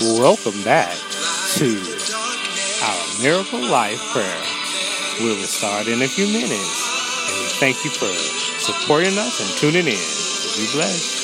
Welcome back to our Miracle Life Prayer. We will start in a few minutes. And we thank you for supporting us and tuning in. Be blessed.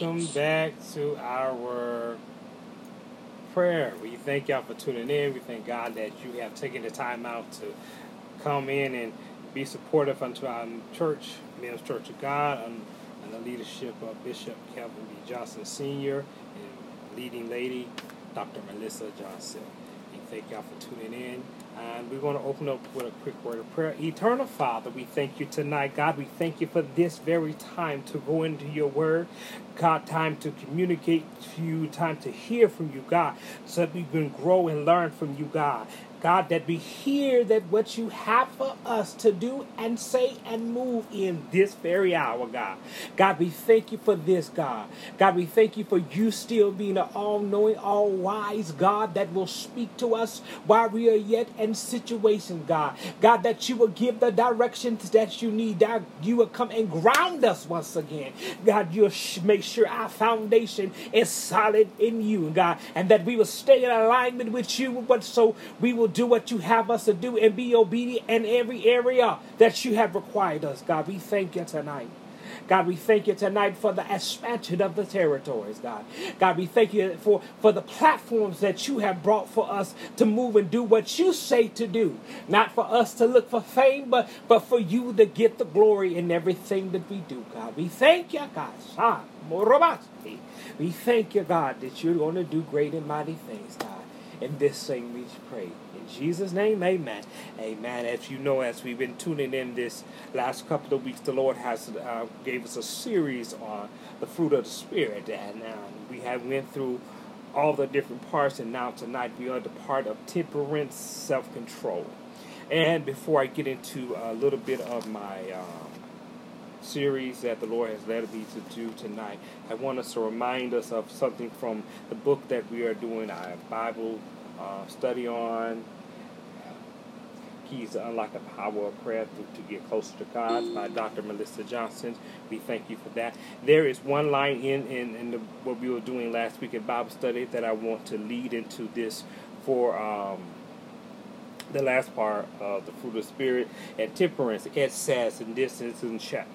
Welcome back to our prayer. We thank y'all for tuning in. We thank God that you have taken the time out to come in and be supportive unto our church, Men's Church of God, and, and the leadership of Bishop Kevin B. Johnson Sr. and leading lady, Dr. Melissa Johnson. We thank y'all for tuning in. And we're going to open up with a quick word of prayer. Eternal Father, we thank you tonight. God, we thank you for this very time to go into your word. God, time to communicate to you, time to hear from you, God, so that we can grow and learn from you, God. God, that we hear that what you have for us to do and say and move in this very hour, God. God, we thank you for this, God. God, we thank you for you still being an all knowing, all wise God that will speak to us while we are yet in situation, God. God, that you will give the directions that you need, that you will come and ground us once again. God, you'll make sure our foundation is solid in you, God, and that we will stay in alignment with you, but so we will do what you have us to do and be obedient in every area that you have required us, God. We thank you tonight. God, we thank you tonight for the expansion of the territories, God. God, we thank you for, for the platforms that you have brought for us to move and do what you say to do. Not for us to look for fame, but, but for you to get the glory in everything that we do, God. We thank you, God. We thank you, God, that you're going to do great and mighty things, God. In this thing we pray. Jesus' name, amen. Amen. As you know, as we've been tuning in this last couple of weeks, the Lord has uh, gave us a series on the fruit of the Spirit, and um, we have went through all the different parts, and now tonight we are the part of temperance, self-control. And before I get into a little bit of my um, series that the Lord has led me to do tonight, I want us to remind us of something from the book that we are doing our Bible uh, study on Keys to Unlock the Power of Prayer to, to get closer to God by Dr. Melissa Johnson. We thank you for that. There is one line in, in, in the, what we were doing last week in Bible study that I want to lead into this for um, the last part of the fruit of Spirit and temperance. It says, in this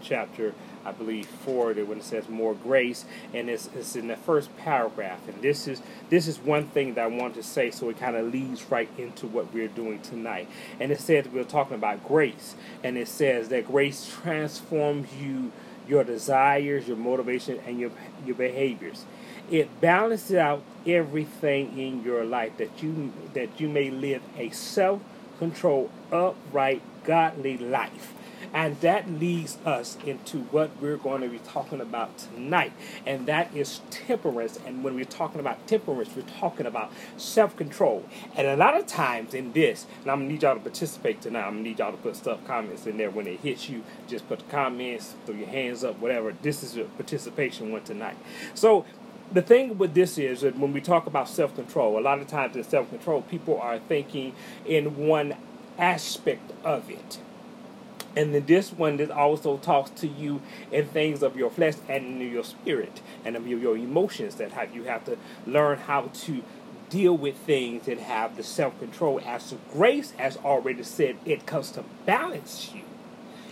chapter I believe, forward when it says more grace, and it's, it's in the first paragraph. And this is this is one thing that I want to say, so it kind of leads right into what we're doing tonight. And it says we're talking about grace, and it says that grace transforms you, your desires, your motivation, and your your behaviors. It balances out everything in your life that you that you may live a self-controlled, upright, godly life. And that leads us into what we're going to be talking about tonight, and that is temperance. And when we're talking about temperance, we're talking about self control. And a lot of times in this, and I'm gonna need y'all to participate tonight, I'm gonna need y'all to put stuff, comments in there when it hits you. Just put the comments, throw your hands up, whatever. This is a participation one tonight. So the thing with this is that when we talk about self control, a lot of times in self control, people are thinking in one aspect of it. And then this one that also talks to you in things of your flesh and your spirit and of your, your emotions that have you have to learn how to deal with things and have the self control. As grace has already said, it comes to balance you.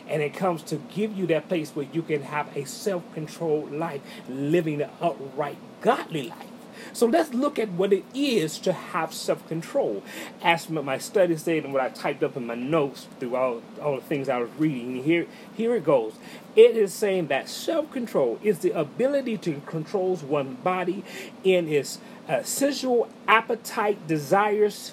And it comes to give you that place where you can have a self controlled life, living an upright, godly life. So let's look at what it is to have self control. As my study said and what I typed up in my notes through all, all the things I was reading, here, here it goes. It is saying that self control is the ability to control one's body in its uh, sensual appetite, desires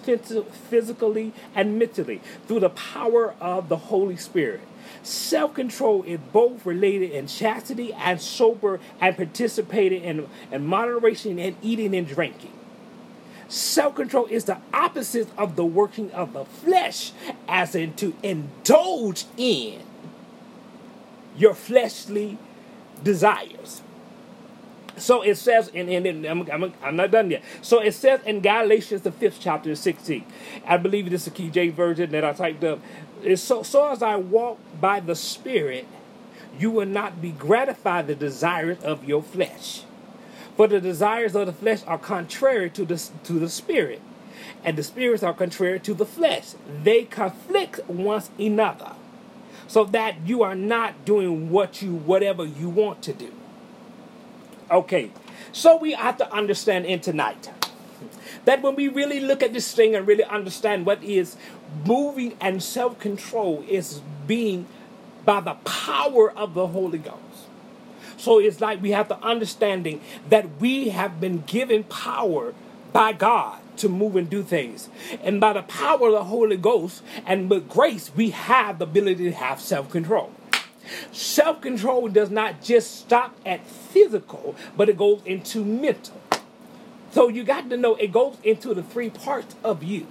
physically and mentally through the power of the Holy Spirit. Self control is both related in chastity and sober and participating in, in moderation in eating and drinking. Self control is the opposite of the working of the flesh, as in to indulge in your fleshly desires. So it says, and, and, and I'm, I'm, I'm, not done yet. So it says in Galatians, the fifth chapter, 16. I believe this is the James version that I typed up. It's so, so as I walk by the Spirit, you will not be gratified the desires of your flesh. For the desires of the flesh are contrary to the, to the Spirit, and the spirits are contrary to the flesh. They conflict one another, so that you are not doing what you whatever you want to do. Okay, so we have to understand in tonight that when we really look at this thing and really understand what is moving and self control is being by the power of the Holy Ghost. So it's like we have the understanding that we have been given power by God to move and do things. And by the power of the Holy Ghost and with grace, we have the ability to have self control. Self control does not just stop at physical, but it goes into mental. So you got to know it goes into the three parts of you.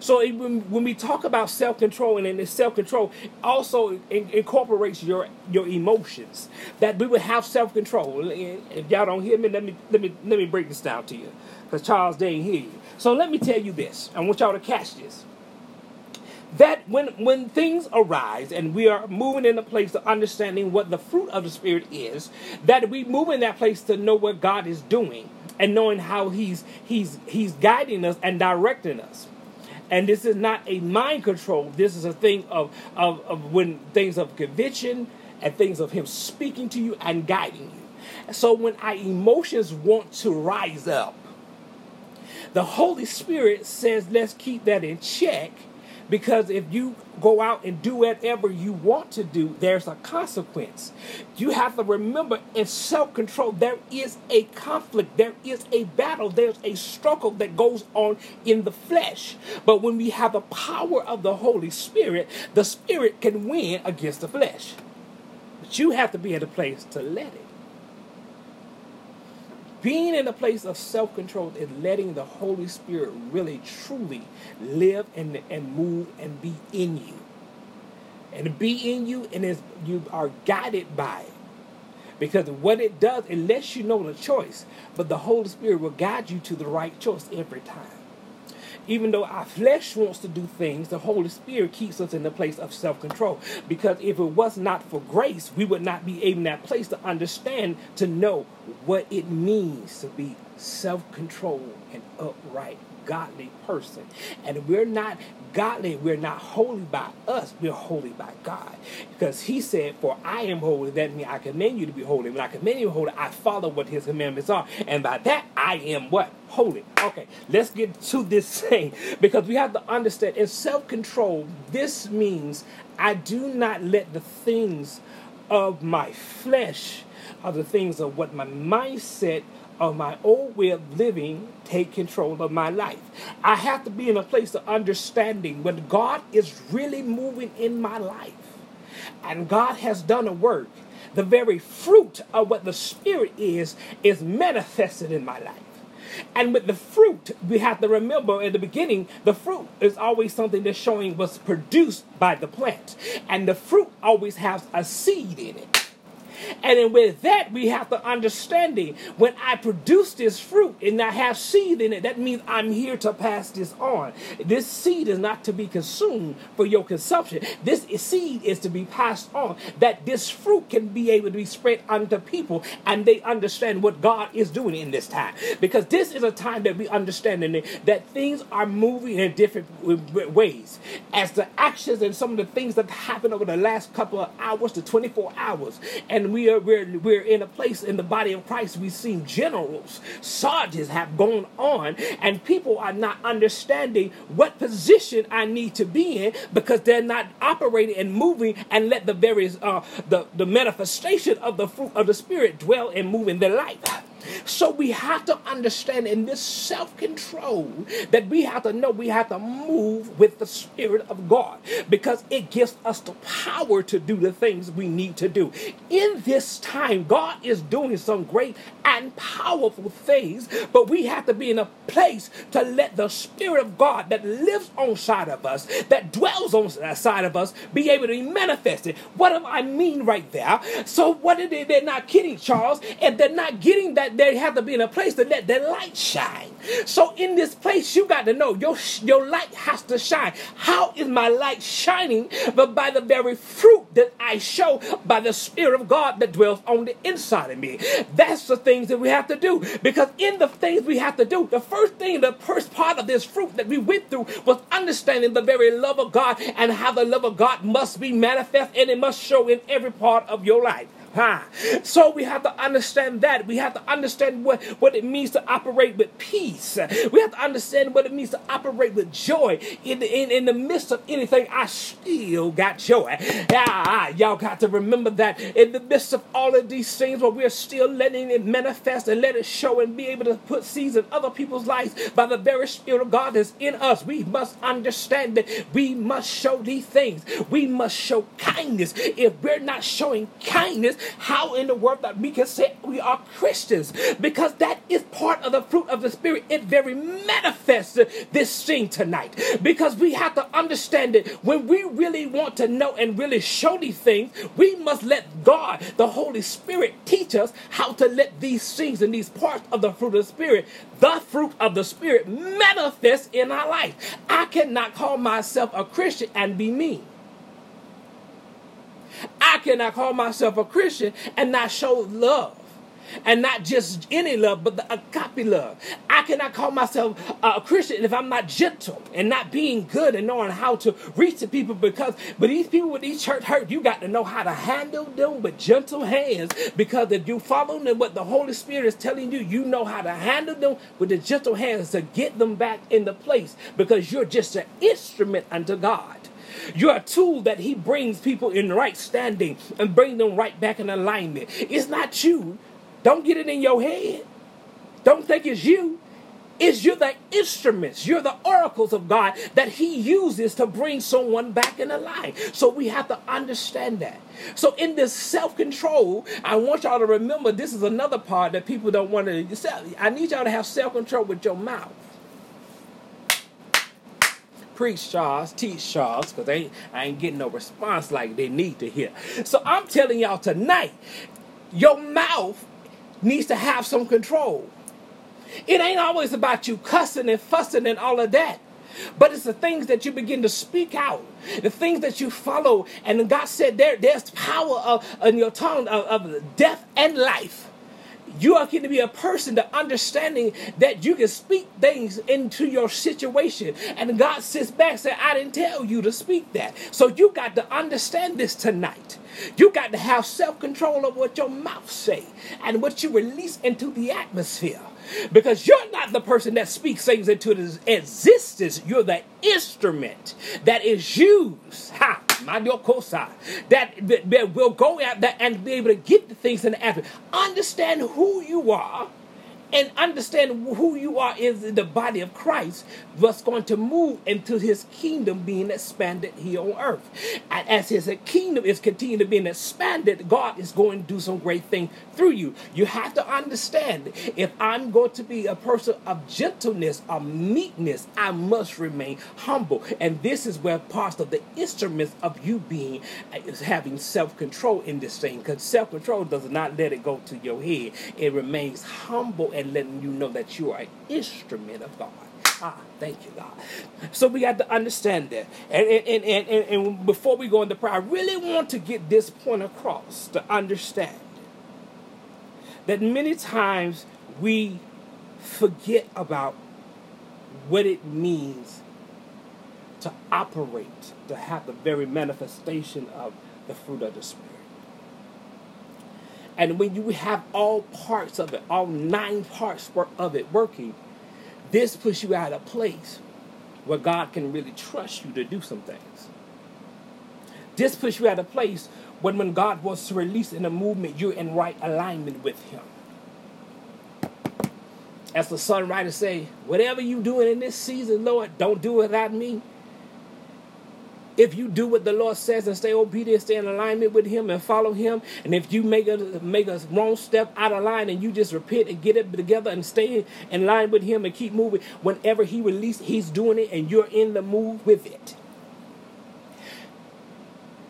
So it- when we talk about self control and in self control also in, incorporates your your emotions that we would have self control. If y'all don't hear me, let me let me let me break this down to you because Charles didn't hear you. So let me tell you this. I want y'all to catch this. That when when things arise and we are moving in a place of understanding what the fruit of the spirit is, that we move in that place to know what God is doing and knowing how He's He's He's guiding us and directing us. And this is not a mind control. This is a thing of, of, of when things of conviction and things of Him speaking to you and guiding you. So when our emotions want to rise up, the Holy Spirit says, let's keep that in check because if you go out and do whatever you want to do, there's a consequence. You have to remember in self control, there is a conflict, there is a battle, there's a struggle that goes on in the flesh. But when we have the power of the Holy Spirit, the Spirit can win against the flesh. But you have to be at a place to let it. Being in a place of self control is letting the Holy Spirit really, truly live and, and move and be in you. And be in you, and is you are guided by it. Because what it does, it lets you know the choice, but the Holy Spirit will guide you to the right choice every time. Even though our flesh wants to do things, the Holy Spirit keeps us in the place of self control. Because if it was not for grace, we would not be able in that place to understand, to know what it means to be self controlled and upright, godly person. And we're not godly, we're not holy by us, we're holy by God. Because He said, For I am holy, that means I command you to be holy. When I command you holy, I follow what His commandments are. And by that, I am what? Holy. Okay, let's get to this thing because we have to understand in self control, this means I do not let the things of my flesh, or the things of what my mindset of my old way of living take control of my life. I have to be in a place of understanding when God is really moving in my life and God has done a work. The very fruit of what the Spirit is is manifested in my life. And with the fruit, we have to remember in the beginning, the fruit is always something that's showing was produced by the plant. And the fruit always has a seed in it. And then with that, we have the understanding when I produce this fruit and I have seed in it, that means I'm here to pass this on. This seed is not to be consumed for your consumption. This seed is to be passed on, that this fruit can be able to be spread unto people and they understand what God is doing in this time. Because this is a time that we understand that things are moving in different ways. As the actions and some of the things that happened over the last couple of hours to 24 hours, and we are we're we're in a place in the body of Christ. We've seen generals, sergeants have gone on, and people are not understanding what position I need to be in because they're not operating and moving and let the various uh the the manifestation of the fruit of the spirit dwell and move in their life. So we have to understand in this self control that we have to know we have to move with the Spirit of God because it gives us the power to do the things we need to do. In this time, God is doing some great and powerful things, but we have to be in a place to let the Spirit of God that lives on side of us, that dwells on side of us, be able to be manifested. What do I mean right there? So what are they? They're not kidding, Charles. If they're not getting that, they have to be in a place to let their light shine. So in this place, you got to know your your light has to shine. How is my light shining? But by the very fruit that I show by the Spirit of God that dwells on the inside of me. That's the things that we have to do. Because in the things we have to do, the first thing, the first part of this fruit that we went through was understanding the very love of God and how the love of God must be manifest and it must show in every part of your life. Huh? So we have to understand that. We have to understand what, what it means to operate with peace. We have to understand what it means to operate with joy. In the, in, in the midst of anything, I still got joy. Yeah, y'all got to remember that in the midst of all of these things, where we're still letting it manifest and let it show and be able to put seeds in other people's lives by the very Spirit of God that's in us, we must understand that we must show these things. We must show kindness. If we're not showing kindness, how in the world that we can say we are Christians? Because that is part of the fruit of the Spirit. It very manifests this thing tonight. Because we have to understand it. when we really want to know and really show these things, we must let God, the Holy Spirit, teach us how to let these things and these parts of the fruit of the Spirit, the fruit of the Spirit, manifest in our life. I cannot call myself a Christian and be mean. I cannot call myself a Christian and not show love. And not just any love, but the agape love. I cannot call myself a Christian if I'm not gentle and not being good and knowing how to reach the people because, but these people with these church hurt, you got to know how to handle them with gentle hands because if you follow them, what the Holy Spirit is telling you, you know how to handle them with the gentle hands to get them back into place because you're just an instrument unto God. You're a tool that He brings people in right standing and bring them right back in alignment. It's not you. Don't get it in your head. Don't think it's you. It's you're the instruments, you're the oracles of God that He uses to bring someone back in the line. So we have to understand that. So in this self-control, I want y'all to remember this is another part that people don't want to. I need y'all to have self-control with your mouth preach Charles, teach Charles, because ain't, I ain't getting no response like they need to hear. So I'm telling y'all tonight, your mouth needs to have some control. It ain't always about you cussing and fussing and all of that. But it's the things that you begin to speak out, the things that you follow. And God said there, there's power of, in your tongue of, of death and life. You are going to be a person to understanding that you can speak things into your situation. And God sits back and says, I didn't tell you to speak that. So you got to understand this tonight. You got to have self-control of what your mouth say and what you release into the atmosphere. Because you're not the person that speaks things into existence. You're the instrument that is used. Ha! That, that, that will go out there and be able to get the things in the atmosphere. Understand who you are and understand who you are is the body of Christ, what's going to move into his kingdom being expanded here on earth. As his kingdom is continuing to be expanded, God is going to do some great thing through you. You have to understand if I'm going to be a person of gentleness, of meekness, I must remain humble. And this is where part of the instruments of you being uh, is having self-control in this thing. Because self-control does not let it go to your head. It remains humble and letting you know that you are an instrument of God. Ah, thank you, God. So we got to understand that. And, and, and, and, and before we go into prayer, I really want to get this point across to understand that many times we forget about what it means to operate, to have the very manifestation of the fruit of the Spirit. And when you have all parts of it, all nine parts of it working, this puts you at a place where God can really trust you to do some things. This puts you at a place when when God wants to release in a movement, you're in right alignment with Him. As the songwriter say, whatever you doing in this season, Lord, don't do it without me. If you do what the Lord says and stay obedient, stay in alignment with Him and follow Him, and if you make a make a wrong step out of line and you just repent and get it together and stay in line with Him and keep moving, whenever He releases, He's doing it, and you're in the move with it.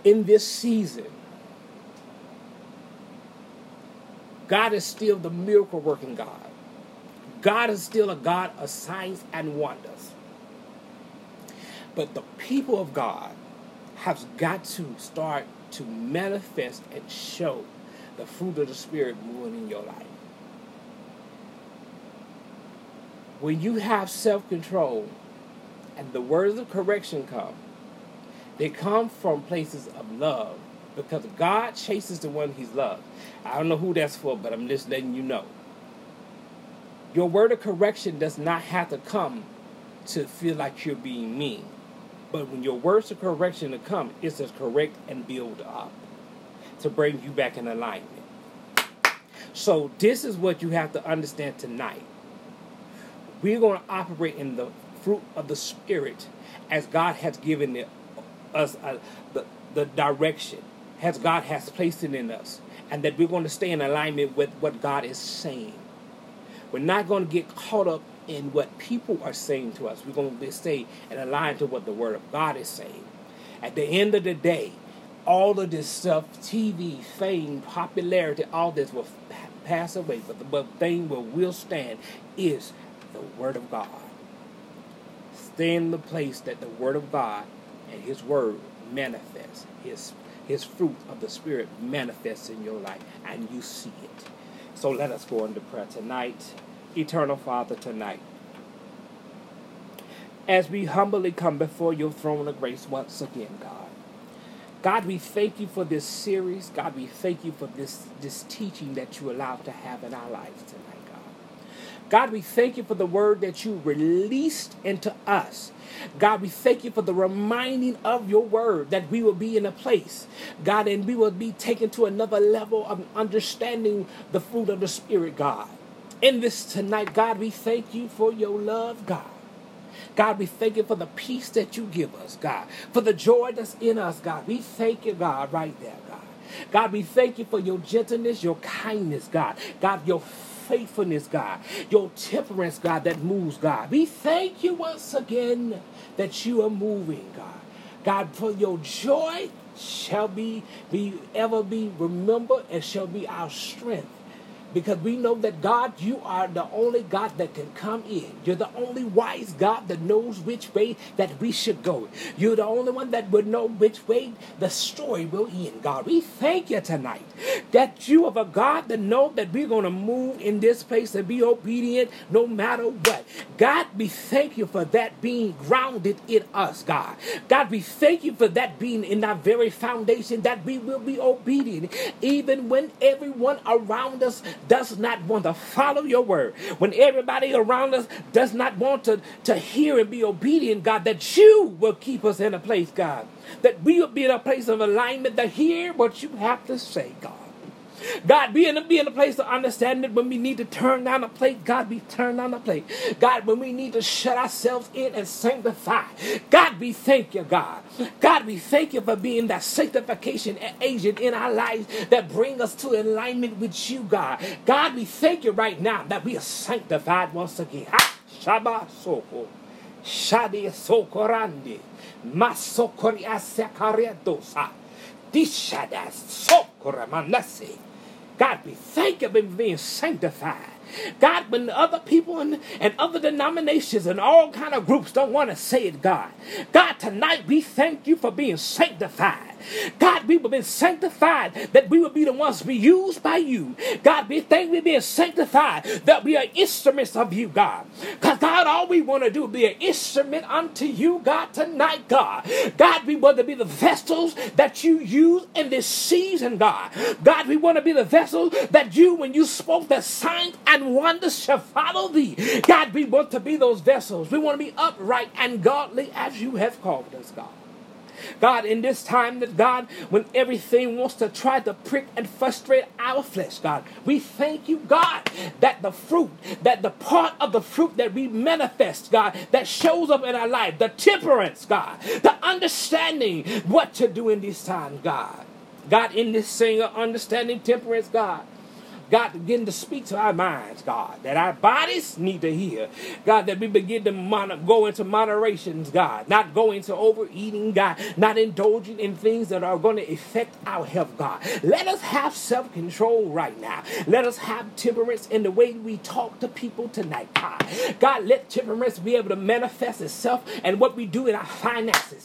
In this season, God is still the miracle working God. God is still a God of signs and wonders. But the people of God have got to start to manifest and show the fruit of the Spirit moving in your life. When you have self control and the words of correction come, they come from places of love because God chases the one He's loved. I don't know who that's for, but I'm just letting you know. Your word of correction does not have to come to feel like you're being mean. But when your words of correction to come, it's to correct and build up to bring you back in alignment. So this is what you have to understand tonight. We're going to operate in the fruit of the Spirit as God has given it, us uh, the, the direction, as God has placed it in us, and that we're going to stay in alignment with what God is saying. We're not going to get caught up in what people are saying to us. We're going to stay and align to what the Word of God is saying. At the end of the day, all of this stuff, TV, fame, popularity, all this will pass away. But the but thing will will stand is the Word of God. Stay in the place that the Word of God and His Word manifests. His His fruit of the Spirit manifests in your life, and you see it. So let us go into prayer tonight. Eternal Father, tonight. As we humbly come before your throne of grace once again, God. God, we thank you for this series. God, we thank you for this, this teaching that you allowed to have in our lives tonight, God. God, we thank you for the word that you released into us. God, we thank you for the reminding of your word that we will be in a place, God, and we will be taken to another level of understanding the fruit of the Spirit, God. In this tonight, God, we thank you for your love, God. God, we thank you for the peace that you give us, God, for the joy that's in us, God. We thank you, God, right there, God. God, we thank you for your gentleness, your kindness, God. God, your faithfulness, God, your temperance, God, that moves, God. We thank you once again that you are moving, God. God, for your joy shall be, be ever be remembered and shall be our strength. Because we know that God, you are the only God that can come in. You're the only wise God that knows which way that we should go. You're the only one that would know which way the story will end, God. We thank you tonight that you are a God that know that we're going to move in this place and be obedient no matter what. God, we thank you for that being grounded in us, God. God, we thank you for that being in our very foundation that we will be obedient even when everyone around us does not want to follow your word, when everybody around us does not want to, to hear and be obedient, God, that you will keep us in a place, God, that we will be in a place of alignment to hear what you have to say, God. God, be in, a, be in a place to understand that when we need to turn down a plate, God, be turned down a plate. God, when we need to shut ourselves in and sanctify, God, we thank you, God. God, we thank you for being that sanctification agent in our lives that bring us to alignment with you, God. God, we thank you right now that we are sanctified once again. Ah, ha! Shabbat soko. Shadi sokorandi. Masokori asekariadosa. Dishada sokoramanasi. God, we thank you for being sanctified. God, when other people and, and other denominations and all kind of groups don't want to say it, God. God, tonight we thank you for being sanctified. God, we will be sanctified that we will be the ones to be used by you. God, we thank we being sanctified that we are instruments of you, God. Because God, all we want to do is be an instrument unto you, God, tonight, God. God, we want to be the vessels that you use in this season, God. God, we want to be the vessels that you, when you spoke, the signs and wonders shall follow thee. God, we want to be those vessels. We want to be upright and godly as you have called us, God. God, in this time that God, when everything wants to try to prick and frustrate our flesh, God, we thank you, God, that the fruit, that the part of the fruit that we manifest, God, that shows up in our life, the temperance, God, the understanding what to do in this time, God. God, in this singer, understanding temperance, God. God, begin to speak to our minds, God, that our bodies need to hear. God, that we begin to mon- go into moderations, God, not go into overeating, God, not indulging in things that are going to affect our health, God. Let us have self control right now. Let us have temperance in the way we talk to people tonight, God. God, let temperance be able to manifest itself and what we do in our finances.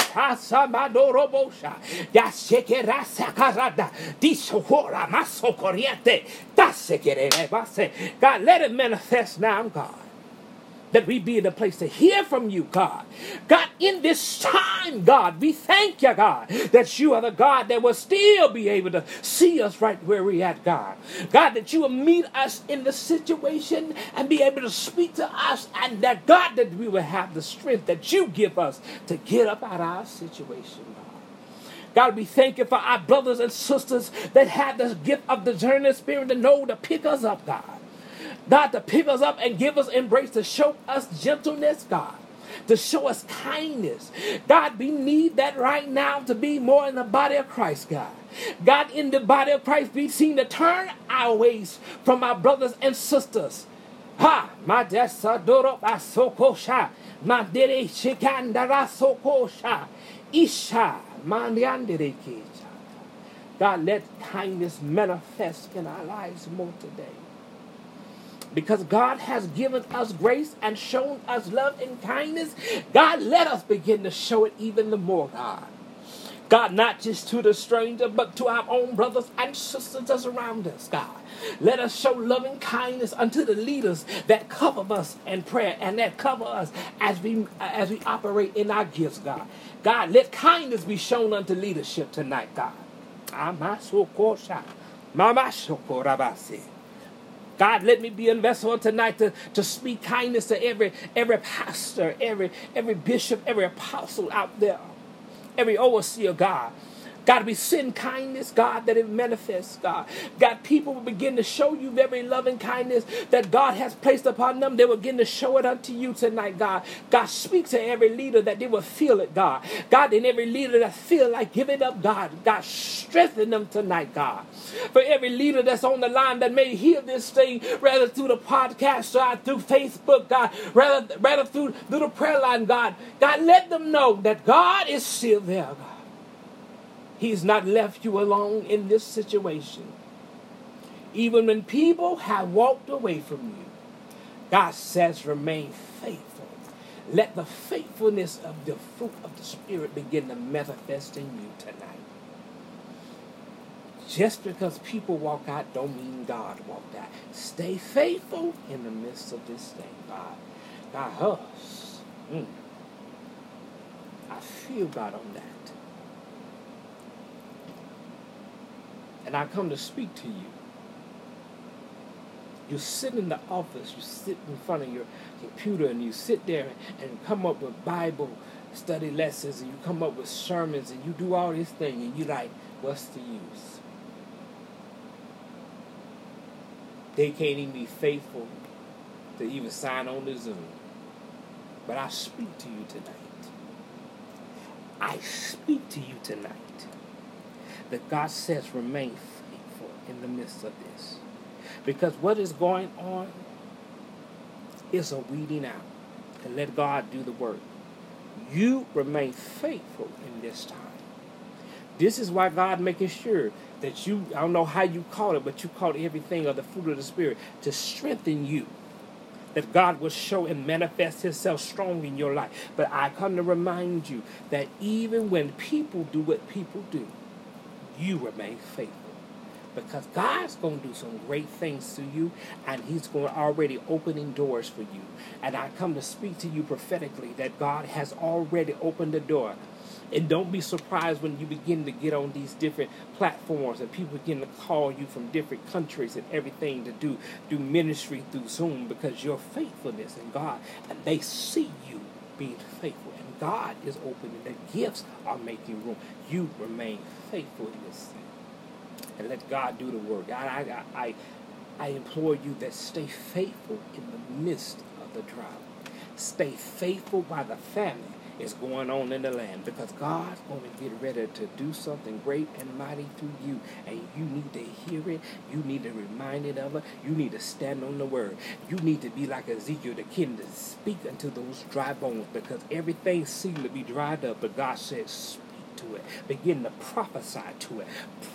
God, let it manifest now, God. that we be in a place to hear from you, God. God, in this time, God, we thank you, God, that you are the God that will still be able to see us right where we at, God. God, that you will meet us in the situation and be able to speak to us, and that God, that we will have the strength that you give us to get up out of our situation, God. We thank you for our brothers and sisters that have the gift of discerning spirit to know to pick us up, God. God, to pick us up and give us embrace, to show us gentleness, God, to show us kindness. God, we need that right now to be more in the body of Christ, God. God, in the body of Christ, we seem to turn our ways from our brothers and sisters. Ha, ma desadoro basokosha, ma dere isha. God, let kindness manifest in our lives more today because God has given us grace and shown us love and kindness, God, let us begin to show it even the more, God. God, not just to the stranger, but to our own brothers and sisters around us, God. Let us show loving kindness unto the leaders that cover us in prayer and that cover us as we as we operate in our gifts, God. God, let kindness be shown unto leadership tonight, God. God, let me be a vessel tonight to, to speak kindness to every every pastor, every every bishop, every apostle out there, every overseer, God. God, we send kindness, God, that it manifests, God. God, people will begin to show you very loving kindness that God has placed upon them. They will begin to show it unto you tonight, God. God, speak to every leader that they will feel it, God. God, and every leader that feel like giving up, God. God, strengthen them tonight, God. For every leader that's on the line that may hear this thing, rather through the podcast, God, through Facebook, God, rather, rather through, through the prayer line, God. God, let them know that God is still there, God. He's not left you alone in this situation. Even when people have walked away from you, God says, remain faithful. Let the faithfulness of the fruit of the Spirit begin to manifest in you tonight. Just because people walk out don't mean God walked out. Stay faithful in the midst of this thing, God. God, hush. Mm. I feel God on that. And I come to speak to you. You sit in the office, you sit in front of your computer, and you sit there and come up with Bible study lessons, and you come up with sermons, and you do all these things, and you like, what's the use? They can't even be faithful to even sign on the Zoom. But I speak to you tonight. I speak to you tonight that God says remain faithful in the midst of this. Because what is going on is a weeding out. And let God do the work. You remain faithful in this time. This is why God making sure that you, I don't know how you call it, but you call everything of the fruit of the Spirit to strengthen you. That God will show and manifest Himself strong in your life. But I come to remind you that even when people do what people do, you remain faithful. Because God's going to do some great things to you, and He's going already opening doors for you. And I come to speak to you prophetically that God has already opened the door. And don't be surprised when you begin to get on these different platforms and people begin to call you from different countries and everything to do do ministry through Zoom because your faithfulness in God and they see you being faithful God is opening the gifts are making room. You remain faithful in this thing. And let God do the work. God, I, I, I, I implore you that stay faithful in the midst of the drought. Stay faithful by the famine is going on in the land because God's going to get ready to do something great and mighty through you. And you need to hear it. You need to remind it of it. You need to stand on the word. You need to be like Ezekiel the king to speak unto those dry bones because everything seemed to be dried up. But God says, to it. Begin to prophesy to it.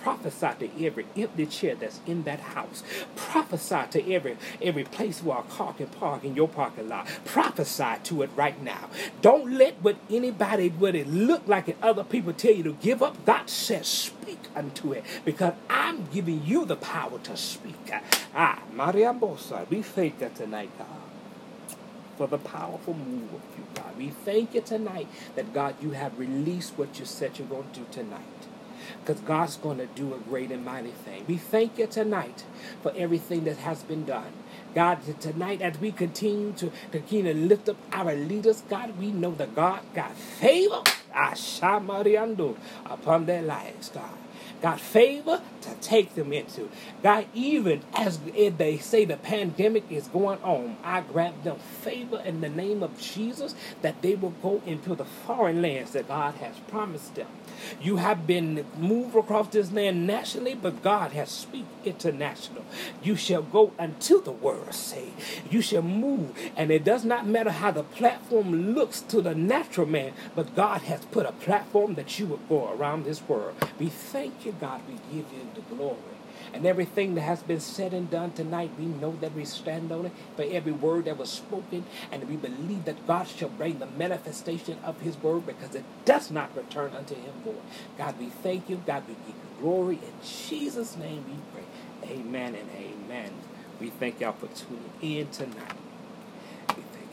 Prophesy to every empty chair that's in that house. Prophesy to every every place where a car can park in your parking lot. Prophesy to it right now. Don't let what anybody, what it look like and other people tell you to give up. God says, speak unto it because I'm giving you the power to speak. Ah, Maria Bosa, we faith that tonight, God. For the powerful move of you, God. We thank you tonight that, God, you have released what you said you're going to do tonight. Because God's going to do a great and mighty thing. We thank you tonight for everything that has been done. God, tonight as we continue to continue to lift up our leaders, God, we know that God got favor Ashamariando, upon their lives, God. God, favor to take them into. God, even as they say the pandemic is going on, I grant them favor in the name of Jesus that they will go into the foreign lands that God has promised them. You have been moved across this land nationally, but God has speak international. You shall go until the world say. You shall move, and it does not matter how the platform looks to the natural man, but God has put a platform that you will go around this world. We thank you, God. We give you the glory. And everything that has been said and done tonight, we know that we stand on it for every word that was spoken, and we believe that God shall bring the manifestation of His word because it does not return unto Him void. God, we thank you. God, we give you glory. In Jesus' name we pray. Amen and amen. We thank y'all for tuning in tonight.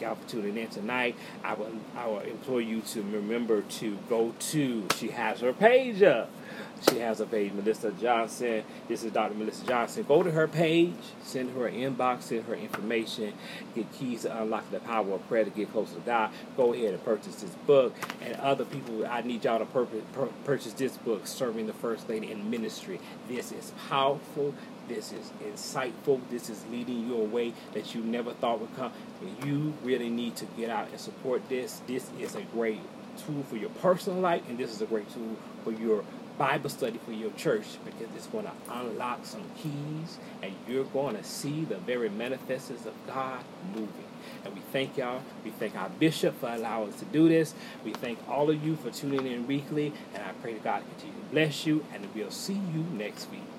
Y'all for tuning in tonight. I will, I will implore you to remember to go to, she has her page up. She has a page, Melissa Johnson. This is Dr. Melissa Johnson. Go to her page, send her an inbox, send her information, get keys to unlock the power of prayer to get closer to God. Go ahead and purchase this book. And other people, I need y'all to pur- pur- purchase this book, Serving the First Lady in Ministry. This is powerful. This is insightful. This is leading you away that you never thought would come. You really need to get out and support this. This is a great tool for your personal life, and this is a great tool for your Bible study for your church because it's going to unlock some keys and you're going to see the very manifestations of God moving. And we thank y'all. We thank our bishop for allowing us to do this. We thank all of you for tuning in weekly. And I pray that God continue to bless you. And we'll see you next week.